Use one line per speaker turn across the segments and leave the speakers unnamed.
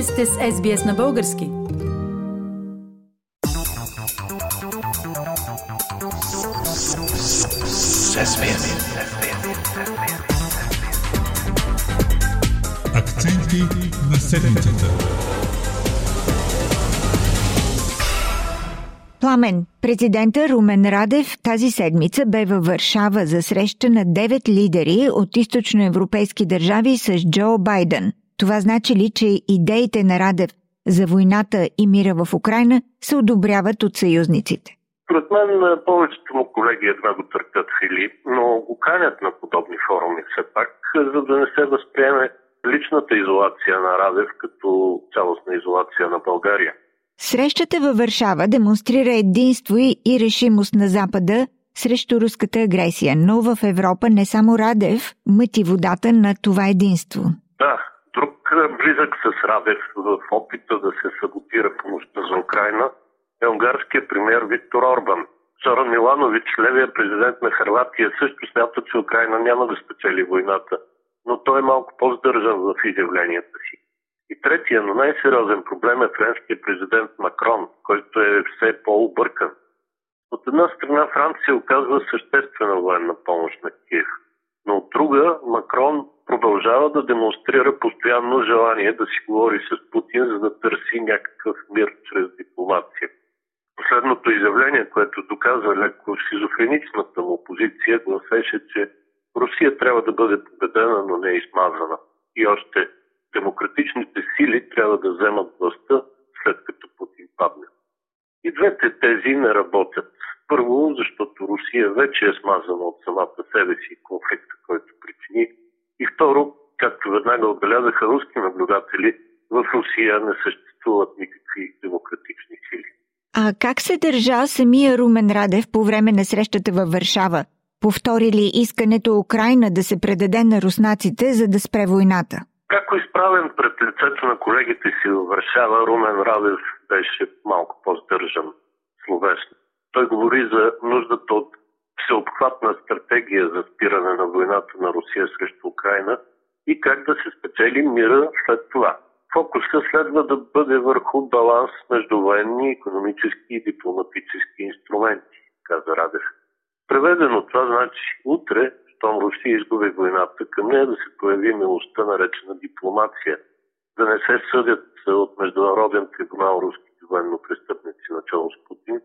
Вие сте с SBS на български.
Акценти на седмицата.
Пламен, президента Румен Радев тази седмица бе във Варшава за среща на девет лидери от източноевропейски държави с Джо Байден. Това значи ли, че идеите на Радев за войната и мира в Украина се одобряват от съюзниците?
Според мен повечето му колеги едва го търпят Филип, но го канят на подобни форуми все пак, за да не се възприеме личната изолация на Радев като цялостна изолация на България.
Срещата във Варшава демонстрира единство и решимост на Запада срещу руската агресия, но в Европа не само Радев мъти водата на това единство.
Да, близък с Радев в опита да се саботира помощта за Украина е унгарският премьер Виктор Орбан. Соран Миланович, левия президент на Харватия, също смята, че Украина няма да спечели войната, но той е малко по-здържан в изявленията си. И третия, но най-сериозен проблем е френския президент Макрон, който е все по-объркан. От една страна Франция оказва съществена военна помощ на Киев, но от друга Макрон продължава да демонстрира постоянно желание да си говори с Путин, за да търси някакъв мир чрез дипломация. Последното изявление, което доказва леко шизофреничната му позиция, гласеше, че Русия трябва да бъде победена, но не измазана. И още демократичните сили трябва да вземат властта след като Путин падне. И двете тези не работят. Първо, защото Русия вече е смазана от самата себе си. И второ, както веднага отбелязаха руски наблюдатели, в Русия не съществуват никакви демократични сили.
А как се държа самия Румен Радев по време на срещата във Варшава? Повтори ли искането Украина да се предаде на руснаците, за да спре войната?
Како изправен пред лицето на колегите си във Варшава, Румен Радев беше малко по-здържан словесно. Той говори за нуждата от всеобхватна стратегия за спиране на войната на Русия срещу Украина и как да се спечели мира след това. Фокуса следва да бъде върху баланс между военни, економически и дипломатически инструменти, каза Радев. Преведено това значи утре, щом Русия изгуби войната, към нея да се появи милостта, наречена дипломация, да не се съдят от Международен трибунал руските военно престъпници начало с Путин,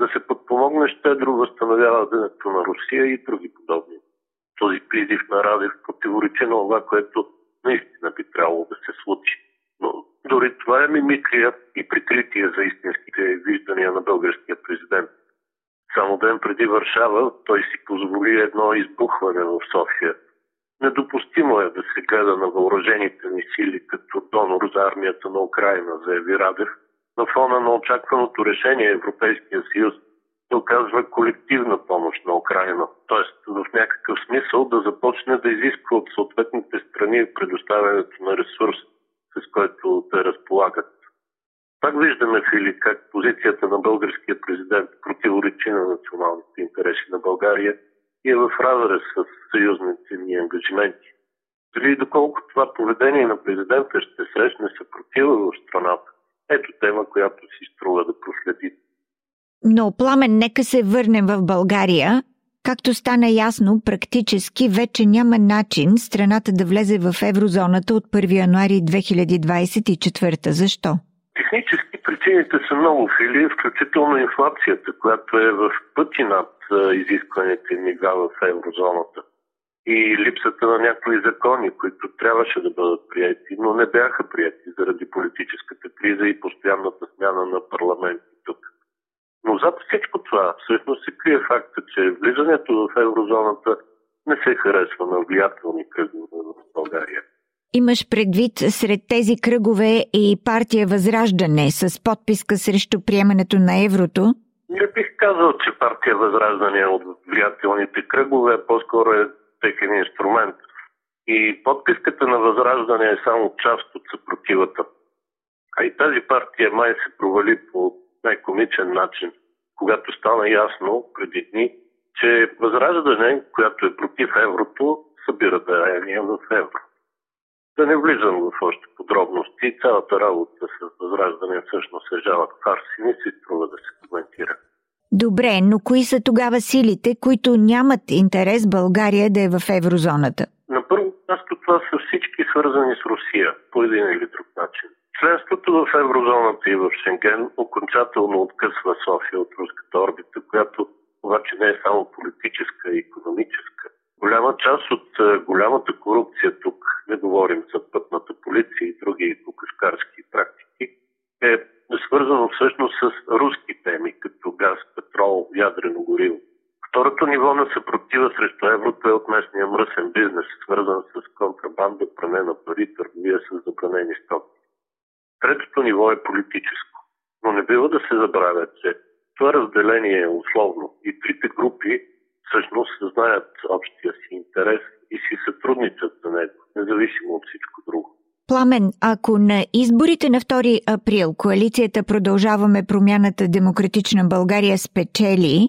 да се подпомогне щедро възстановяването на Русия и други подобни. Този призив на Радев противоречи на това, което наистина би трябвало да се случи. Но дори това е мимикрия и прикритие за истинските виждания на българския президент. Само ден преди Варшава той си позволи едно избухване в София. Недопустимо е да се гледа на въоръжените ни сили като донор за армията на Украина, заяви Радев, на фона на очакваното решение Европейския съюз да оказва колективна помощ на Украина, т.е. в някакъв смисъл да започне да изисква от съответните страни предоставянето на ресурс, с който те разполагат. Пак виждаме, Фили, как позицията на българския президент противоречи на националните интереси на България и е в разрез с съюзните ни ангажименти. Дали доколко това поведение на президента ще срещне съпротива в страната, ето тема, която си струва да проследи.
Но, Пламен, нека се върнем в България. Както стана ясно, практически вече няма начин страната да влезе в еврозоната от 1 януари 2024. Защо?
Технически причините са много фили, включително инфлацията, която е в пъти над изискваните нива в еврозоната. И липсата на някои закони, които трябваше да бъдат прияти, но не бяха прияти заради политическата криза и постоянната смяна на парламент тук. Но зад всичко това всъщност се крие факта, че влизането в еврозоната не се харесва на влиятелни кръгове в България.
Имаш предвид сред тези кръгове и партия Възраждане с подписка срещу приемането на еврото?
Не бих казал, че партия Възраждане е от влиятелните кръгове, по-скоро е техен инструмент. И подписката на Възраждане е само част от съпротивата. А и тази партия май се провали по най-комичен начин, когато стана ясно преди дни, че Възраждане, която е против еврото, събира дарения в евро. Да не влизам в още подробности. Цялата работа с възраждане всъщност е жалък фарс и не си струва да се коментира.
Добре, но кои са тогава силите, които нямат интерес България да е в еврозоната?
На първо място това са всички свързани с Русия по един или друг начин. Членството в еврозоната и в Шенген окончателно откъсва София от руската орбита, която обаче не е само политическа и економическа. Голяма част от е, голямата корупция тук, не говорим за пътната полиция и други кукашкарски практики, е свързано всъщност с руски теми, като газ, петрол, ядрено гориво. Второто ниво на съпротива срещу еврото е от местния мръсен бизнес, свързан с контрабанда, пари, търговия с забранени стоки. Третото ниво е политическо. Но не бива да се забравя, че това разделение е условно и трите групи всъщност знаят общия си интерес и си сътрудничат за него, независимо от всичко друго.
Пламен, ако на изборите на 2 април коалицията Продължаваме промяната Демократична България спечели,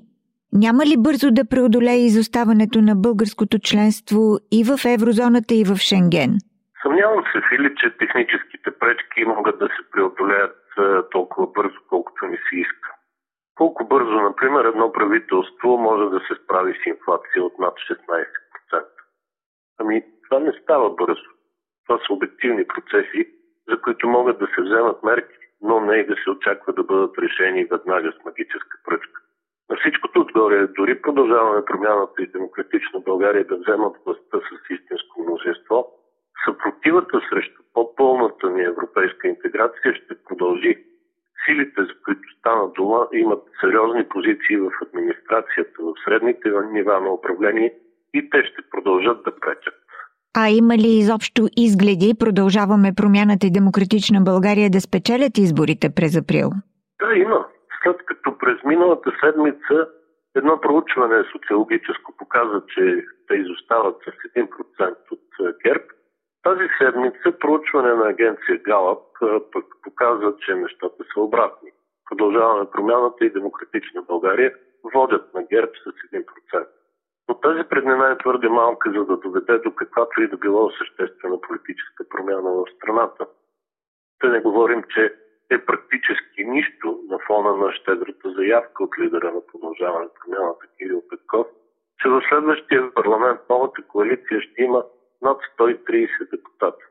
няма ли бързо да преодолее изоставането на българското членство и в еврозоната, и в Шенген?
Съмнявам се, Фили, че техническите пречки могат да се преодолеят толкова бързо, колкото ни се иска. Колко бързо, например, едно правителство може да се справи с инфлация от над 16%? Ами, това не става бързо. Това са обективни процеси, за които могат да се вземат мерки, но не и да се очаква да бъдат решени веднага с магическа пръчка. На всичкото отгоре, дори продължаваме промяната и демократична България да вземат властта с истинско мнозинство, съпротивата срещу по-пълната ни европейска интеграция ще продължи. Силите, за които стана дума, имат сериозни позиции в администрацията, в средните нива на управление и те ще продължат да пречат.
А има ли изобщо изгледи продължаваме промяната и демократична България да спечелят изборите през април?
Да, има. След като през миналата седмица едно проучване социологическо показа, че те изостават с 1% от ГЕРБ, тази седмица проучване на агенция Галап пък показва, че нещата са обратни. Продължаваме промяната и демократична България водят на ГЕРБ с 1%. Но тази преднина е твърде малка, за да доведе до каквато и да било съществена политическа промяна в страната. Да не говорим, че е практически нищо на фона на щедрата заявка от лидера на продължаване промяната Кирил Петков, че в следващия парламент новата коалиция ще има над 130 депутата.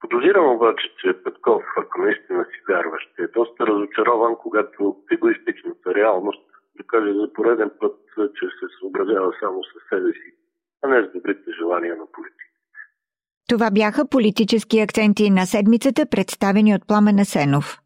Подозирам обаче, че Петков, ако наистина си вярва, ще е доста разочарован, когато егоистичната реалност докаже за пореден път, че се съобразява само с себе си, а не с добрите желания на политика.
Това бяха политически акценти на седмицата, представени от Пламен Сенов.